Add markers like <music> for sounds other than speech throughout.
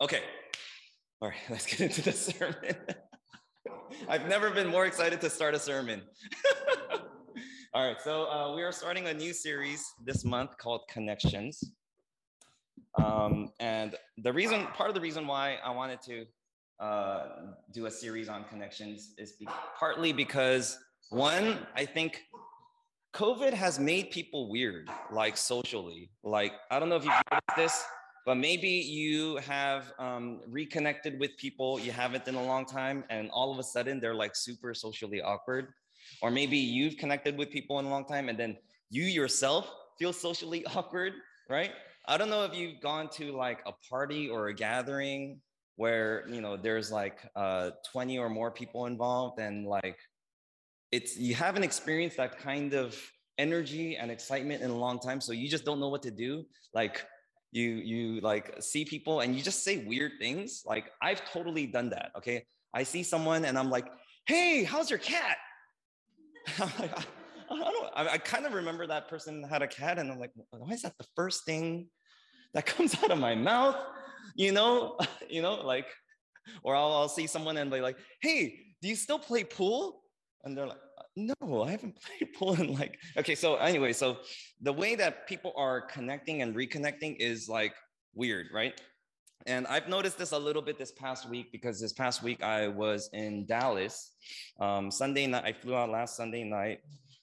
Okay. All right, <laughs> let's get into the sermon. <laughs> I've never been more excited to start a sermon. <laughs> All right, so uh, we are starting a new series this month called Connections. Um, and the reason, part of the reason why I wanted to uh, do a series on connections is be- partly because, one, I think COVID has made people weird, like socially. Like, I don't know if you've noticed this, but maybe you have um, reconnected with people you haven't in a long time, and all of a sudden they're like super socially awkward. Or maybe you've connected with people in a long time, and then you yourself feel socially <laughs> awkward, right? I don't know if you've gone to like a party or a gathering where you know there's like uh, 20 or more people involved, and like it's you haven't experienced that kind of energy and excitement in a long time, so you just don't know what to do. Like you you like see people and you just say weird things like i've totally done that okay? I see someone and i'm like hey how's your cat? <laughs> I, don't I, I kind of remember that person had a cat and i'm like why is that the first thing that <laughs> comes out of my mouth? You know? <laughs> You know like or I'll, I'll see someone and be like hey do you still play pool? And they're like no, I haven't played <laughs> pool in like, okay. So anyway, so the way that people are connecting and reconnecting is like weird, right? And I've noticed this a little bit this past week because this past week I was in Dallas. Um, Sunday night, I flew out last Sunday night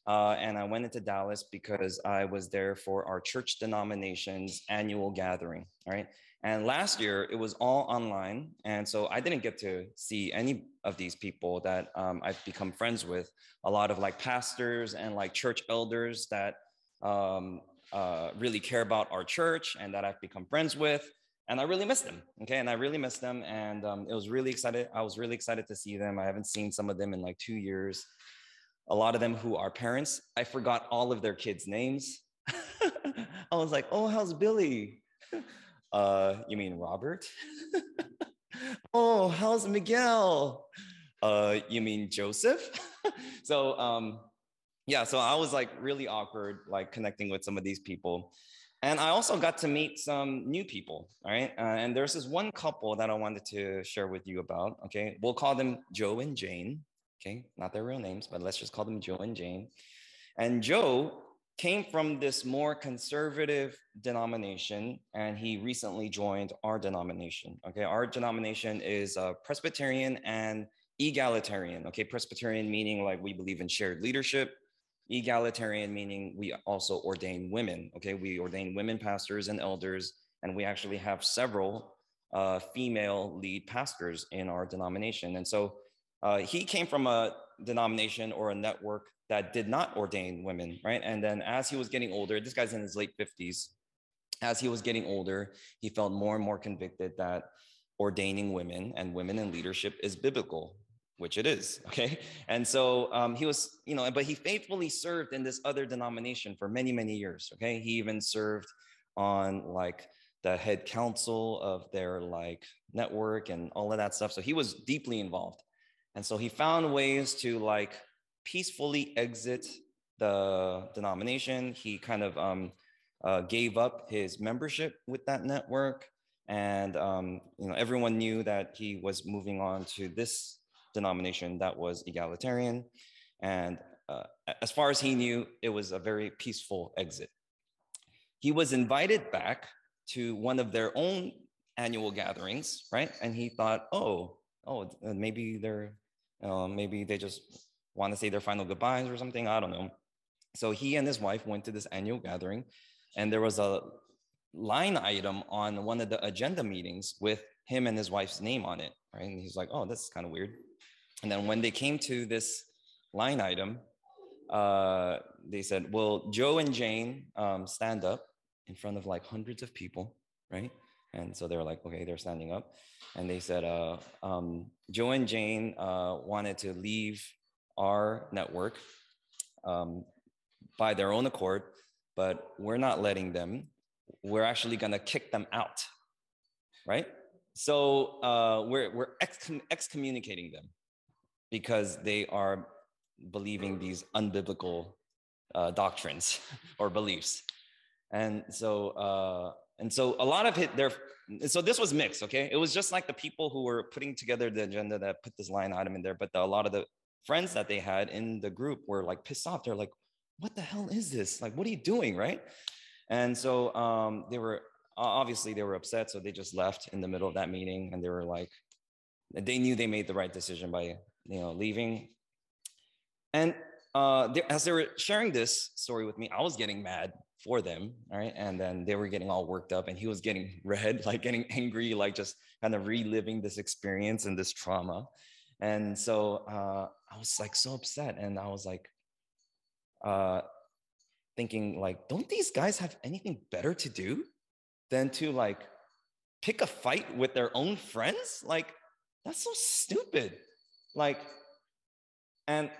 uh, and I went into Dallas because I was there for our church denomination's annual gathering. Right. And last year it was all online. And so I didn't get to see any of these people that um, I've become friends with. A lot of like pastors and like church elders that um, uh, really care about our church and that I've become friends with. And I really miss them. Okay. And I really miss them. And um, it was really excited. I was really excited to see them. I haven't seen some of them in like two years. A lot of them who are parents. I forgot all of their kids' names. <laughs> I was like, oh, how's Billy? <laughs> Uh, you mean Robert? <laughs> oh, how's Miguel? Uh, you mean Joseph? <laughs> so um, yeah, so I was like really awkward, like connecting with some of these people. And I also got to meet some new people, all right? Uh, and there's this one couple that I wanted to share with you about, okay? We'll call them Joe and Jane, okay? Not their real names, but let's just call them Joe and Jane. And Joe came from this more conservative denomination and he recently joined our denomination okay? Our denomination is uh, presbyterian and egalitarian okay? Presbyterian meaning like we believe in shared leadership. Egalitarian meaning we also ordain women okay? We ordain women pastors and elders and we actually have several uh, female lead pastors in our denomination. And so uh, he came from a denomination or a network that did not ordain women, right? And then as he was getting older, this guy's in his late 50s, as he was getting older, he felt more and more convicted that ordaining women and women in leadership is biblical, which it is, <laughs> okay? And so um, he was, you know, but he faithfully served in this other denomination for many, many years, okay? He even served on like the head council of their like network and all of that stuff. So he was deeply involved. And so he found ways to like peacefully exit the denomination. He kind of um, uh, gave up his membership with that network. And um, you know, everyone knew that he was moving on to this denomination that was egalitarian. And uh, as far as he knew, it was a very peaceful exit. He was invited back to one of their own annual gatherings, right? And he thought, oh, oh, maybe they're, uh, maybe they just want to say their final goodbyes or something. I don't know. So he and his wife went to this annual gathering, and there was a line item on one of the agenda meetings with him and his wife's name on it. Right. And he's like, oh, that's kind of weird. And then when they came to this line item, uh, they said, well, Joe and Jane um, stand up in front of like hundreds of people, right? And so they were like, okay, they're standing up. And they said, uh, um, Joe and Jane uh, wanted to leave our network um, by their own accord, but we're not letting them. We're actually going to kick them out, right? So uh, we're, we're excom- excommunicating them because they are believing these unbiblical uh, doctrines <laughs> or beliefs. And so uh, and so a lot of it, there. So this was mixed. Okay, it was just like the people who were putting together the agenda that put this line item in there, but the, a lot of the friends that they had in the group were like pissed off. They're like, "What the hell is this? Like, what are you doing?" Right? And so um, they were obviously they were upset, so they just left in the middle of that meeting, and they were like, they knew they made the right decision by you know leaving. And uh, they, as they were sharing this story with me, I was getting mad for them, all right, and then they were getting all worked up, and he was getting <laughs> red, like getting angry, like just kind of reliving this experience and this trauma. And so uh, I was like so upset, and I was like, uh, thinking like, don't these guys have anything better to do than to like pick a fight with their own friends? Like, that's so stupid. Like, and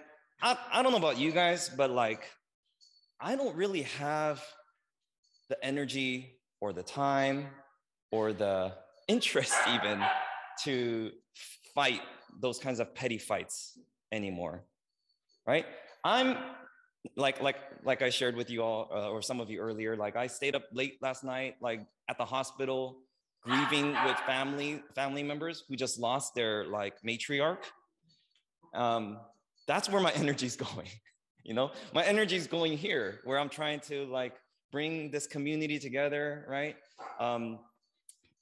I, I don't know about you guys, but like, I don't really have the energy or the time or the interest <laughs> even to fight those kinds of petty fights anymore right? I'm like like like i shared with you all uh, or some of you earlier like i stayed up late last night like at the hospital grieving <laughs> with family family members who just lost their like matriarch. Um, that's where my <laughs> energy is going you know my energy is going here where i'm trying to like bring this community together right um,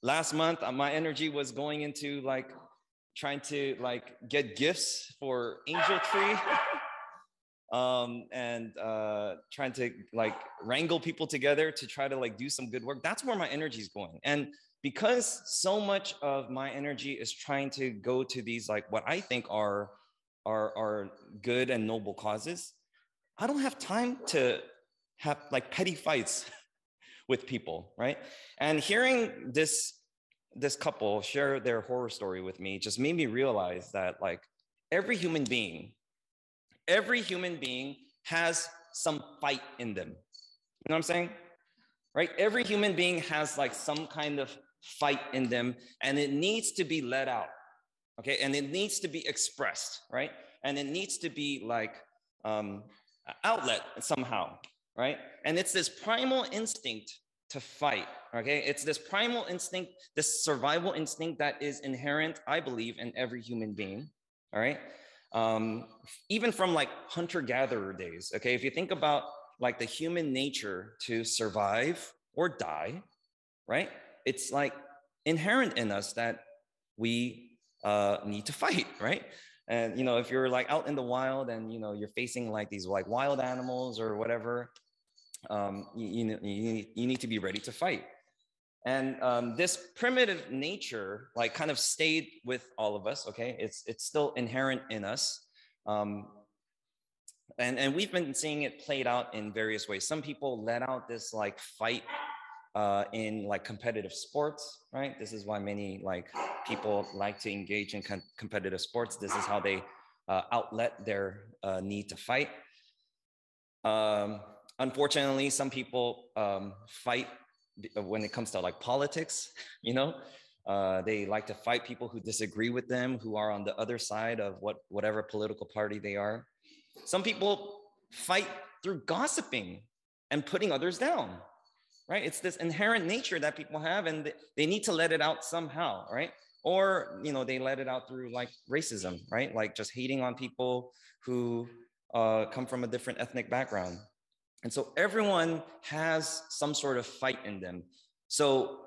last month uh, my energy was going into like trying to like get gifts for angel tree <laughs> um, and uh, trying to like wrangle people together to try to like do some good work. That's where my energy is going. And because so much of my energy is trying to go to these like what I think are are are good and noble causes, I don't have time to have like petty fights <laughs> with people, right? And hearing this this couple share their horror story with me just made me realize that like every human being every human being has some fight in them. You know what I'm saying? Right? Every human being has like some kind of fight in them and it needs to be let out. Okay. And it needs to be expressed, right? And it needs to be like um, outlet somehow, right? And it's this primal instinct to fight. Okay. It's this primal instinct, this survival instinct that is inherent, I believe, in every human being. All right um, even from like hunter gatherer days. Okay, if you think about like the human nature to survive or die, right? It's like inherent in us that we uh, need to fight, <laughs> right? And you know, if you're like out in the wild and you know you're facing like these like wild animals or whatever, um, you, you, you need to be ready to fight. And um, this primitive nature, like, kind of stayed with all of us. Okay, it's it's still inherent in us, um, and and we've been seeing it played out in various ways. Some people let out this like fight uh, in like competitive sports, right? This is why many like people like to engage in com- competitive sports. This is how they uh, outlet their uh, need to fight. Um, unfortunately, some people um, fight uh, when it comes to like politics, <laughs> you know, uh, they like to fight people who disagree with them, who are on the other side of what whatever political party they are. Some people fight through gossiping and putting others down, right? It's this inherent nature that people have, and they need to let it out somehow, right? Or you know, they let it out through like racism, right? Like just hating on people who uh, come from a different ethnic background. And so everyone has some sort of fight in them. So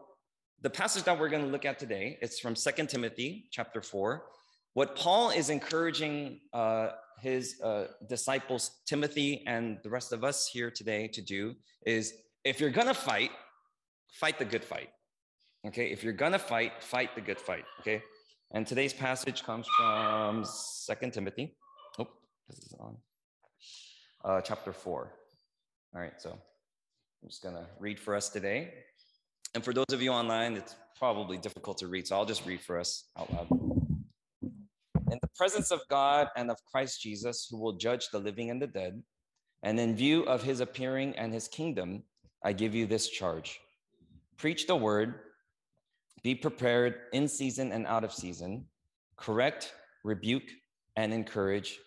the passage that we're going to look at today, it's from Second Timothy chapter 4. What Paul is encouraging uh, his uh, disciples, Timothy and the rest of us here today to do is if you're to fight, fight the good fight. Okay, if you're to fight, fight the good fight. Okay, and today's passage comes from Second Timothy. Oh, this is on. Uh, chapter 4. All right, so I'm just to read for us today. And for those of you online, it's probably difficult to read, so I'll just read for us out loud. In the presence of God and of Christ Jesus, who will judge the living and the dead, and in view of his appearing and his kingdom, I give you this charge preach the word, be prepared in season and out of season, correct, rebuke, and encourage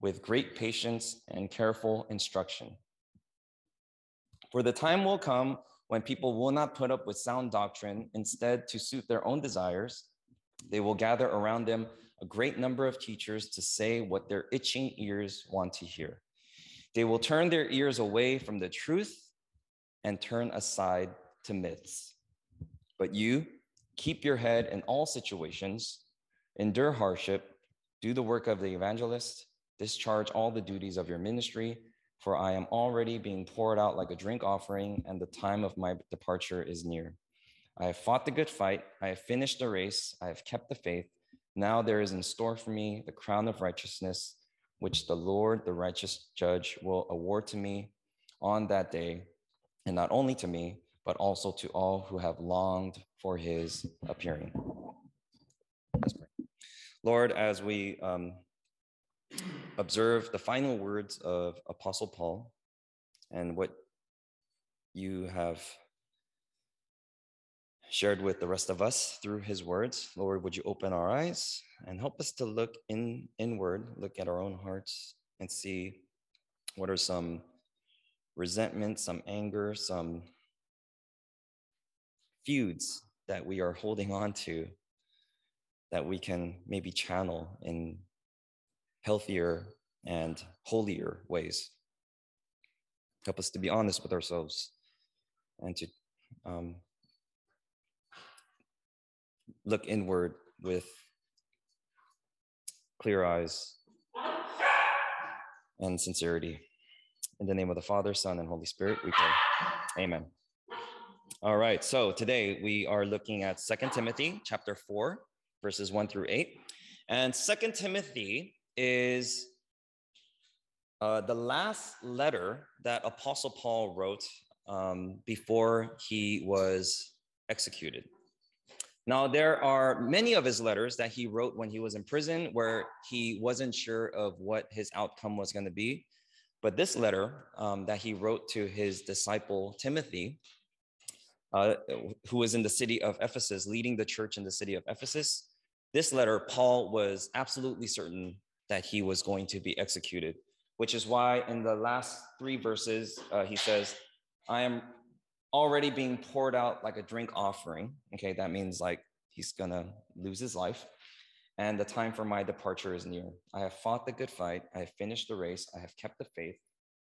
with great patience and careful instruction. For the time will come when people will not put up with sound doctrine, instead, to suit their own desires, they will gather around them a great number of teachers to say what their itching ears want to hear. They will turn their ears away from the truth and turn aside to myths. But you keep your head in all situations, endure hardship, do the work of the evangelist, discharge all the duties of your ministry, for I am already being poured out like a drink offering, and the time of my departure is near. I have fought the good fight, I have finished the race, I have kept the faith. Now there is in store for me the crown of righteousness, which the Lord, the righteous judge, will award to me on that day, and not only to me, but also to all who have longed for his appearing. Lord, as we um, observe the final words of Apostle Paul and what you have shared with the rest of us through his words. Lord, would you open our eyes and help us to look in inward, look at our own hearts and see what are some resentment, some anger, some feuds that we are holding on to that we can maybe channel in healthier and holier ways. Help us to be honest with ourselves and to um, look inward with clear eyes and sincerity. In the name of the Father, Son, and Holy Spirit, we pray. Amen. All right, so today we are looking at Second Timothy chapter 4, verses 1 through 8. And Second Timothy is uh, the last letter that Apostle Paul wrote um, before he was executed. Now, there are many of his letters that he wrote when he was in prison where he wasn't sure of what his outcome was going to be. But this letter um, that he wrote to his disciple Timothy, uh, who was in the city of Ephesus, leading the church in the city of Ephesus, this letter, Paul was absolutely certain that he was going to be executed, which is why in the last three verses, uh, he says, I am already being poured out like a drink offering. Okay, that means like he's gonna lose his life. And the time for my departure is near. I have fought the good fight. I have finished the race. I have kept the faith.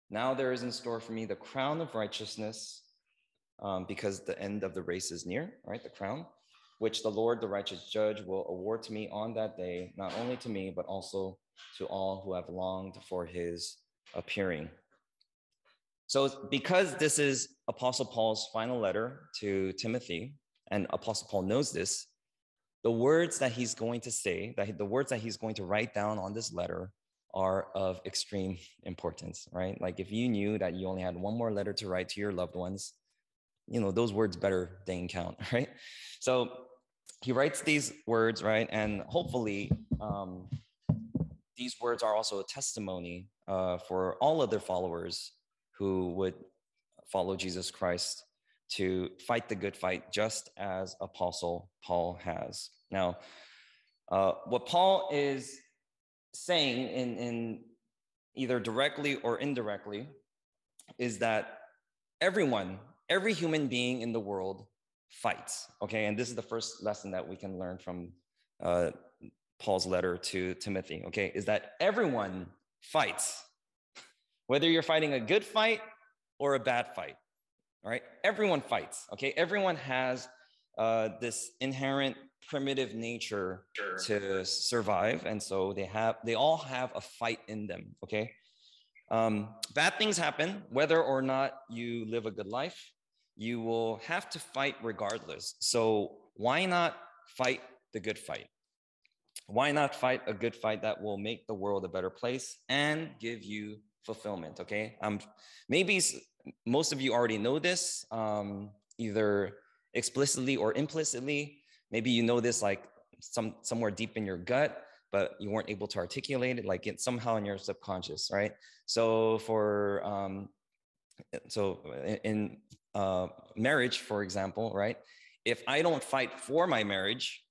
Now there is in store for me the crown of righteousness, um, because the end of the race is near, right? The crown which the Lord, the righteous judge, will award to me on that day, not only to me, but also to all who have longed for his appearing. So, because this is Apostle Paul's final letter to Timothy, and Apostle Paul knows this, the words that he's going to say, that the words that he's going to write down on this letter are of extreme importance, right? Like if you knew that you only had one more letter to write to your loved ones, you know, those words better dang count, <laughs> right? So he writes these words, right? And hopefully, um, these words are also a testimony uh, for all other followers who would follow Jesus Christ to fight the good fight, just as Apostle Paul has. Now, uh, what Paul is saying in, in either directly or indirectly is that everyone, every human being in the world fights. Okay, and this is the first lesson that we can learn from uh, Paul's letter to Timothy. Okay, is that everyone fights, whether you're fighting a good fight or a bad fight. All right, everyone fights. Okay, everyone has uh, this inherent primitive nature to survive, and so they have they all have a fight in them. Okay. Um, bad things happen, whether or not you live a good life, you will have to fight regardless. So why not fight the good fight? Why not fight a good fight that will make the world a better place and give you fulfillment? Okay. Um, maybe most of you already know this, um, either explicitly or implicitly. Maybe you know this like some somewhere deep in your gut, but you weren't able to articulate it, like it's somehow in your subconscious, right? So for um, so in uh, marriage, for example, right? If I don't fight for my marriage,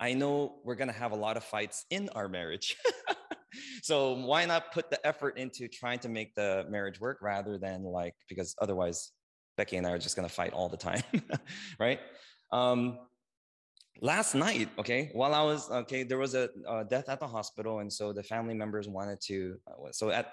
I know we're to have a lot of fights in our marriage. <laughs> <laughs> so why not put the effort into trying to make the marriage work rather than like, because otherwise Becky and I are just gonna fight all the time, <laughs> right? Um, last night, okay, while I was okay, there was a, a, death at the hospital, and so the family members wanted to. Uh, so at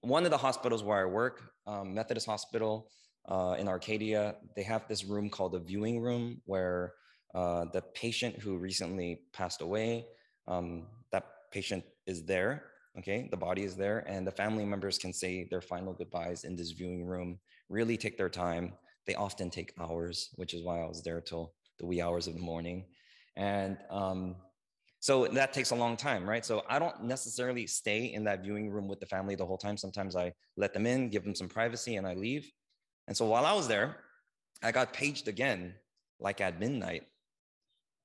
one of the hospitals where I work, um, Methodist Hospital uh, in Arcadia, they have this room called the viewing room where uh, the patient who recently passed away, um, that patient is there. Okay, the body is there, and the family members can say their final goodbyes in this viewing room. Really take their time. They often take hours, which is why I was there till the wee hours of the morning. And um, so that takes a long time, right? So I don't necessarily stay in that viewing room with the family the whole time. Sometimes I let them in, give them some privacy, and I leave. And so while I was there, I got paged again, like at midnight,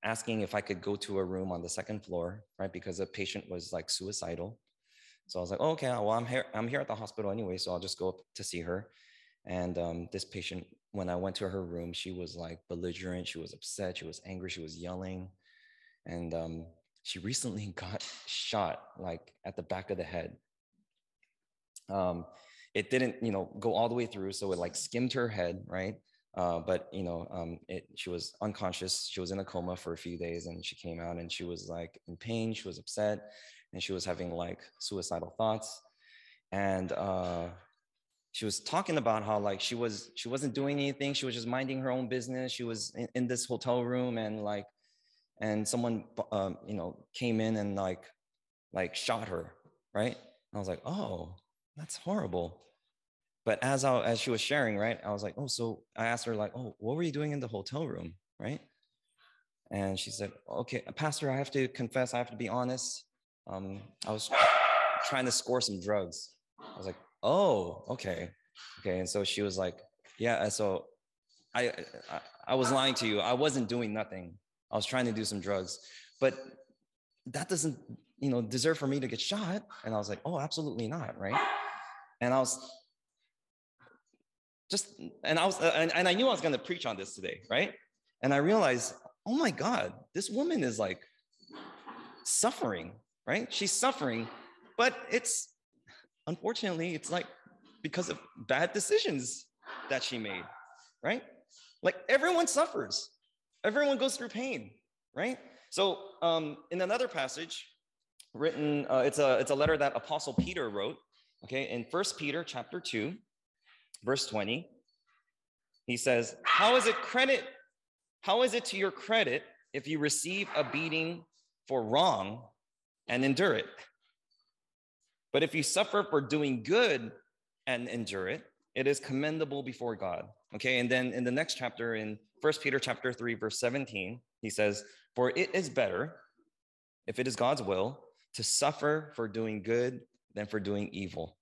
asking if I could go to a room on the second floor, right? Because a patient was like suicidal. So I was like, oh, okay, well, I'm here, I'm here at the hospital anyway, so I'll just go up to see her. And um, this patient, when I went to her room, she was like belligerent, she was upset, she was angry, she was yelling. And um, she recently <laughs> got shot like at the back of the head. Um, it didn't, you know, go all the way through, so it like skimmed her head, right? Uh, but you know, um, it, she was unconscious. She was in a coma for a few days, and she came out, and she was like in pain. She was upset, and she was having like suicidal thoughts, and uh, she was talking about how like she was she wasn't doing anything. She was just minding her own business. She was in, in this hotel room, and like, and someone um, you know came in and like like shot her, right? And I was like, oh, that's horrible but as I, as she was sharing, right, I was like, oh, so I asked her like, oh, what were you doing in the hotel room, right? And she said, okay, Pastor, I have to confess, I have to be honest. Um, I was trying to score some drugs. I was like, oh, okay, okay. And so she was like, yeah. So I, I, I was lying to you. I wasn't doing nothing. I was trying to do some drugs, but that doesn't, you know, deserve for me to get shot. And I was like, oh, absolutely not, right? And I was just and i was uh, and, and i knew i was going to preach on this today right? And i realized oh my god this woman is like suffering right? She's suffering but it's unfortunately it's like because of bad decisions that she made right? Like everyone suffers. Everyone goes through pain right? So um, in another passage written uh, it's a it's a letter that apostle peter wrote okay in first peter chapter 2 verse 20, he says, How is it credit? How is it to your credit if you receive a beating for wrong and endure it? But if you suffer for doing good and endure it, it is commendable before God. Okay, and then in the next chapter, in First Peter chapter 3, verse 17, he says, For it is better, if it is God's will, to suffer for doing good than for doing evil.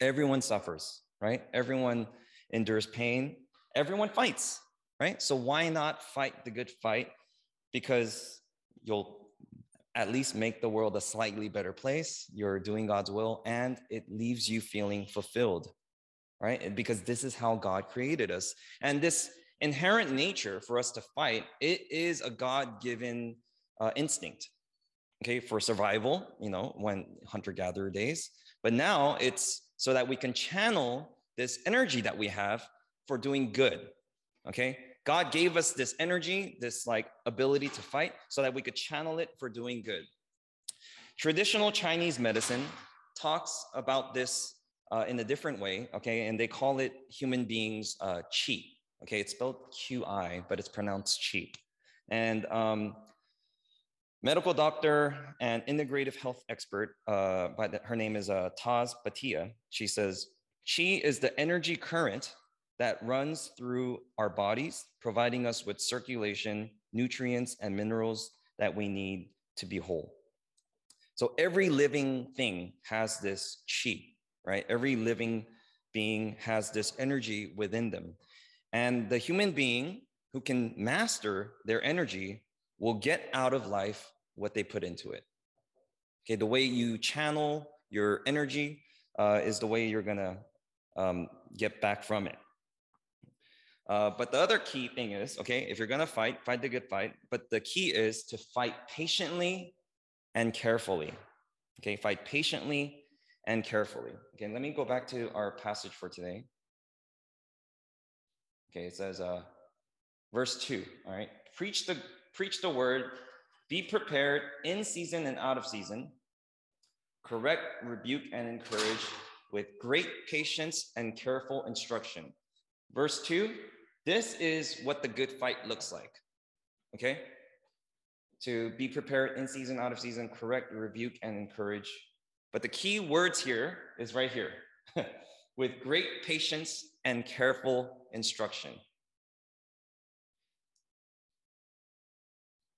Everyone suffers right? Everyone endures pain, everyone fights, right? So why not fight the good fight? Because you'll at least make the world a slightly better place. You're doing God's will, and it leaves you feeling fulfilled, right? Because this is how God created us. And this inherent nature for us to fight, it is a God given uh, instinct, okay, for survival, you know, when hunter gatherer days. But now it's so that we can channel this energy that we have for doing good. Okay. God gave us this energy, this like ability to fight so that we could channel it for doing good. Traditional Chinese medicine talks about this uh, in a different way. Okay. And they call it human beings uh, qi. Okay. It's spelled Q I, but it's pronounced qi. And um, medical doctor and integrative health expert, uh, by the, her name is uh, Taz Bhatia. She says, Qi is the energy current that runs through our bodies, providing us with circulation, nutrients, and minerals that we need to be whole. So every living thing has this qi, right? Every living being has this energy within them. And the human being who can master their energy will get out of life what they put into it. Okay, the way you channel your energy uh, is the way you're gonna um, get back from it. Uh, but the other key thing is, okay, if you're gonna fight, fight the good fight. But the key is to fight patiently and carefully. Okay, fight patiently and carefully. Okay, let me go back to our passage for today. Okay, it says, uh, verse two. All right, preach the preach the word. Be prepared in season and out of season. Correct, rebuke, and encourage with great patience and careful instruction. Verse two. This is what the good fight looks like. Okay, to be prepared in season, out of season, correct, rebuke, and encourage. But the key words here is right here <laughs> with great patience and careful instruction.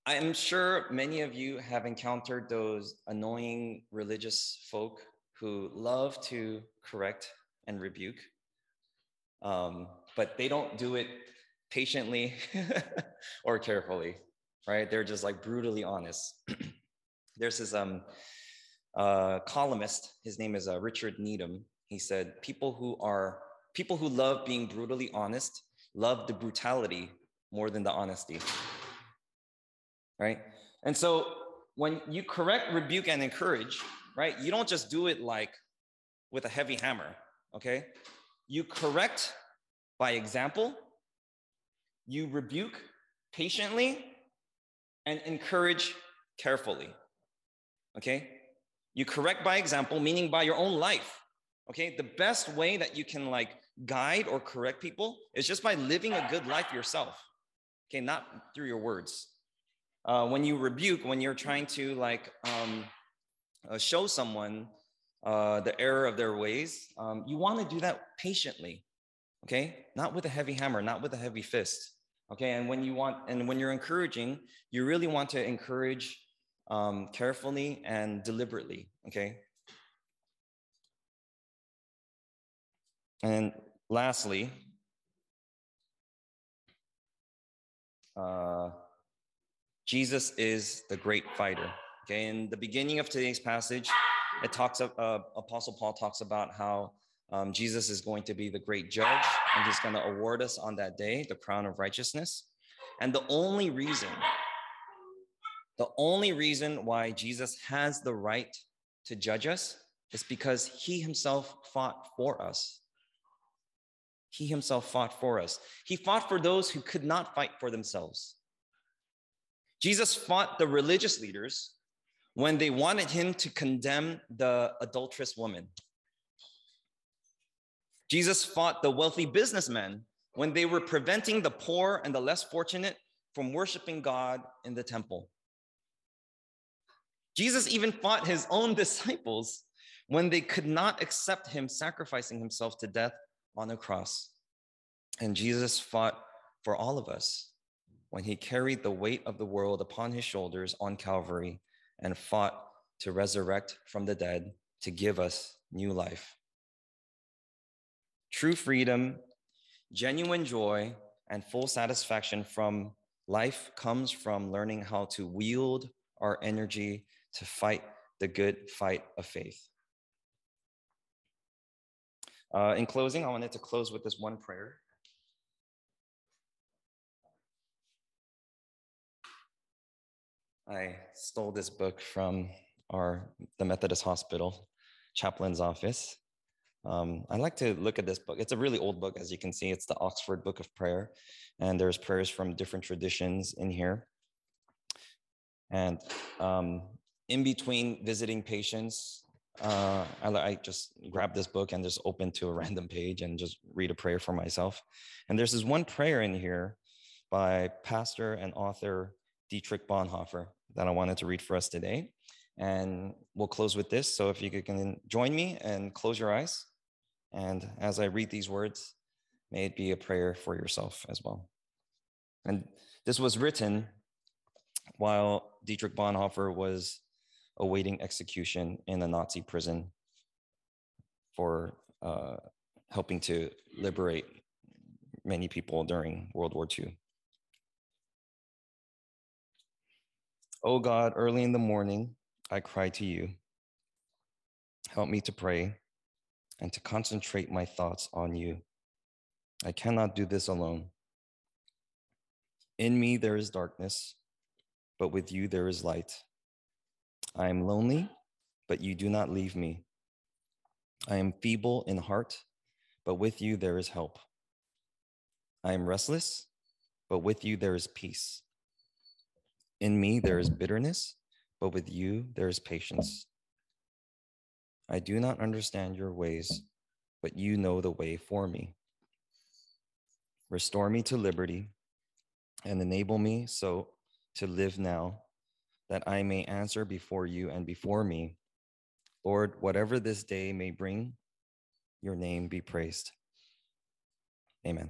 I am sure many of you have encountered those annoying religious folk who love to correct and rebuke, um, but they don't do it patiently <laughs> or carefully right? They're just like brutally honest. <clears throat> There's this um, uh, columnist, his name is uh, Richard Needham. He said, people who are, people who love being brutally honest, love the brutality more than the honesty, right? And so when you correct, rebuke, and encourage, right, you don't just do it like with a heavy hammer, okay? You correct by example, you rebuke patiently, and encourage carefully. Okay? You correct by example, meaning by your own life. Okay? The best way that you can like guide or correct people is just by living a good life yourself. Okay? Not through your words. Uh, when you rebuke, when you're trying to like um, uh, show someone uh, the error of their ways, um, you want to do that patiently. Okay? Not with a heavy hammer, not with a heavy fist okay and when you want and when you're encouraging you really want to encourage um, carefully and deliberately okay and lastly uh, jesus is the great fighter okay in the beginning of today's passage it talks of uh, apostle paul talks about how um, Jesus is going to be the great judge, and he's going to award us on that day the crown of righteousness. And the only reason, the only reason why Jesus has the right to judge us is because he himself fought for us. He himself fought for us. He fought for those who could not fight for themselves. Jesus fought the religious leaders when they wanted him to condemn the adulterous woman. Jesus fought the wealthy businessmen when they were preventing the poor and the less fortunate from worshiping God in the temple. Jesus even fought his own <laughs> disciples when they could not accept him sacrificing himself to death on the cross. And Jesus fought for all of us when he carried the weight of the world upon his shoulders on Calvary and fought to resurrect from the dead to give us new life. True freedom, genuine joy, and full satisfaction from life comes from learning how to wield our energy to fight the good fight of faith. Uh, in closing, I wanted to close with this one prayer. I stole this book from our the Methodist Hospital chaplain's office. Um, I like to look at this book. It's a really old book, as you can see. It's the Oxford Book of Prayer, and there's prayers from different traditions in here. And um, in between visiting patients, uh, I, I, just grab this book and just open to a <laughs> random page and just read a prayer for myself. And there's this one prayer in here by pastor and author Dietrich Bonhoeffer that I wanted to read for us today. And we'll close with this. So if you can join me and close your eyes. And as I read these words, may it be a prayer for yourself as well. And this was written while Dietrich Bonhoeffer was awaiting execution in a Nazi prison for uh, helping to liberate many people during World War II. Oh God, early in the morning, I cry to you. Help me to pray and to concentrate my thoughts on you. I cannot do this alone. In me there is darkness, but with you there is light. I am lonely, but you do not leave me. I am feeble in heart, but with you there is help. I am restless, but with you there is peace. In me there is bitterness, but with you there is patience. I do not understand your ways, but you know the way for me. Restore me to liberty and enable me so to live now that I may answer before you and before me. Lord, whatever this day may bring, your name be praised. Amen.